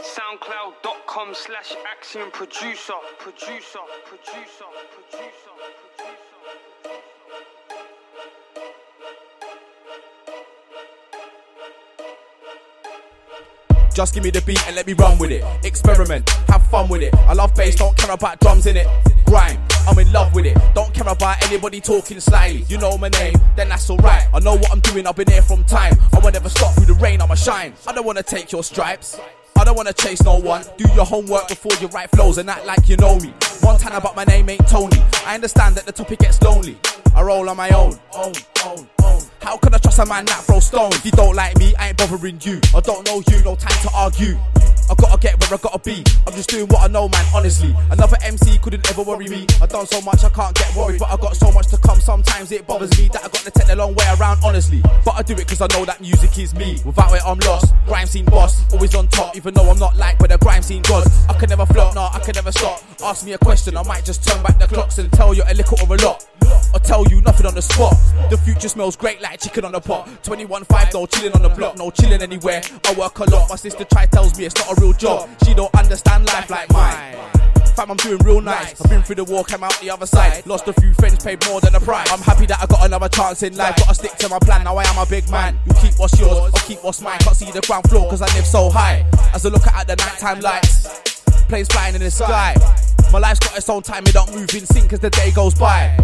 Soundcloud.com slash Axiom Producer, producer, producer, producer, producer. Just give me the beat and let me run with it. Experiment, have fun with it. I love bass, don't care about drums in it. Grime, I'm in love with it. Don't care about anybody talking slyly. You know my name, then that's alright. I know what I'm doing, I've been here from time. I won't ever stop through the rain, I'ma shine. I don't wanna take your stripes. I don't wanna chase no one. Do your homework before you write flows and act like you know me. One time about my name ain't Tony. I understand that the topic gets lonely. I roll on my own. own, own, own. How can I trust a man that throw stones? If you don't like me, I ain't bothering you. I don't know you, no time to argue. I gotta get where I gotta be. I'm just doing what I know, man, honestly. Another MC couldn't ever worry me. i done so much, I can't get worried, but I got so much to come. Sometimes it bothers me that I gotta take the long way around, honestly. But I do it cause I know that music is me. Without it, I'm lost. Grime scene boss, always on top, even though I'm not like where the grime scene gods. I can never flop, nah, I can never stop. Ask me a question, I might just turn back the clocks and tell you a little or a lot. I tell you nothing on the spot. The future smells great like chicken on the pot. 21 5, no chilling on the block, no chilling anywhere. I work a lot. My sister try tells me it's not a real job. She don't understand life like. Fam, I'm doing real nice. I've been through the war, came out the other side. Lost a few friends, paid more than a price. I'm happy that I got another chance in life. Gotta stick to my plan, now I am a big man. You keep what's yours, I'll keep what's mine. Can't see the ground floor cause I live so high. As I look at the nighttime lights, planes flying in the sky. My life's got its own time, it don't move in sync as the day goes by.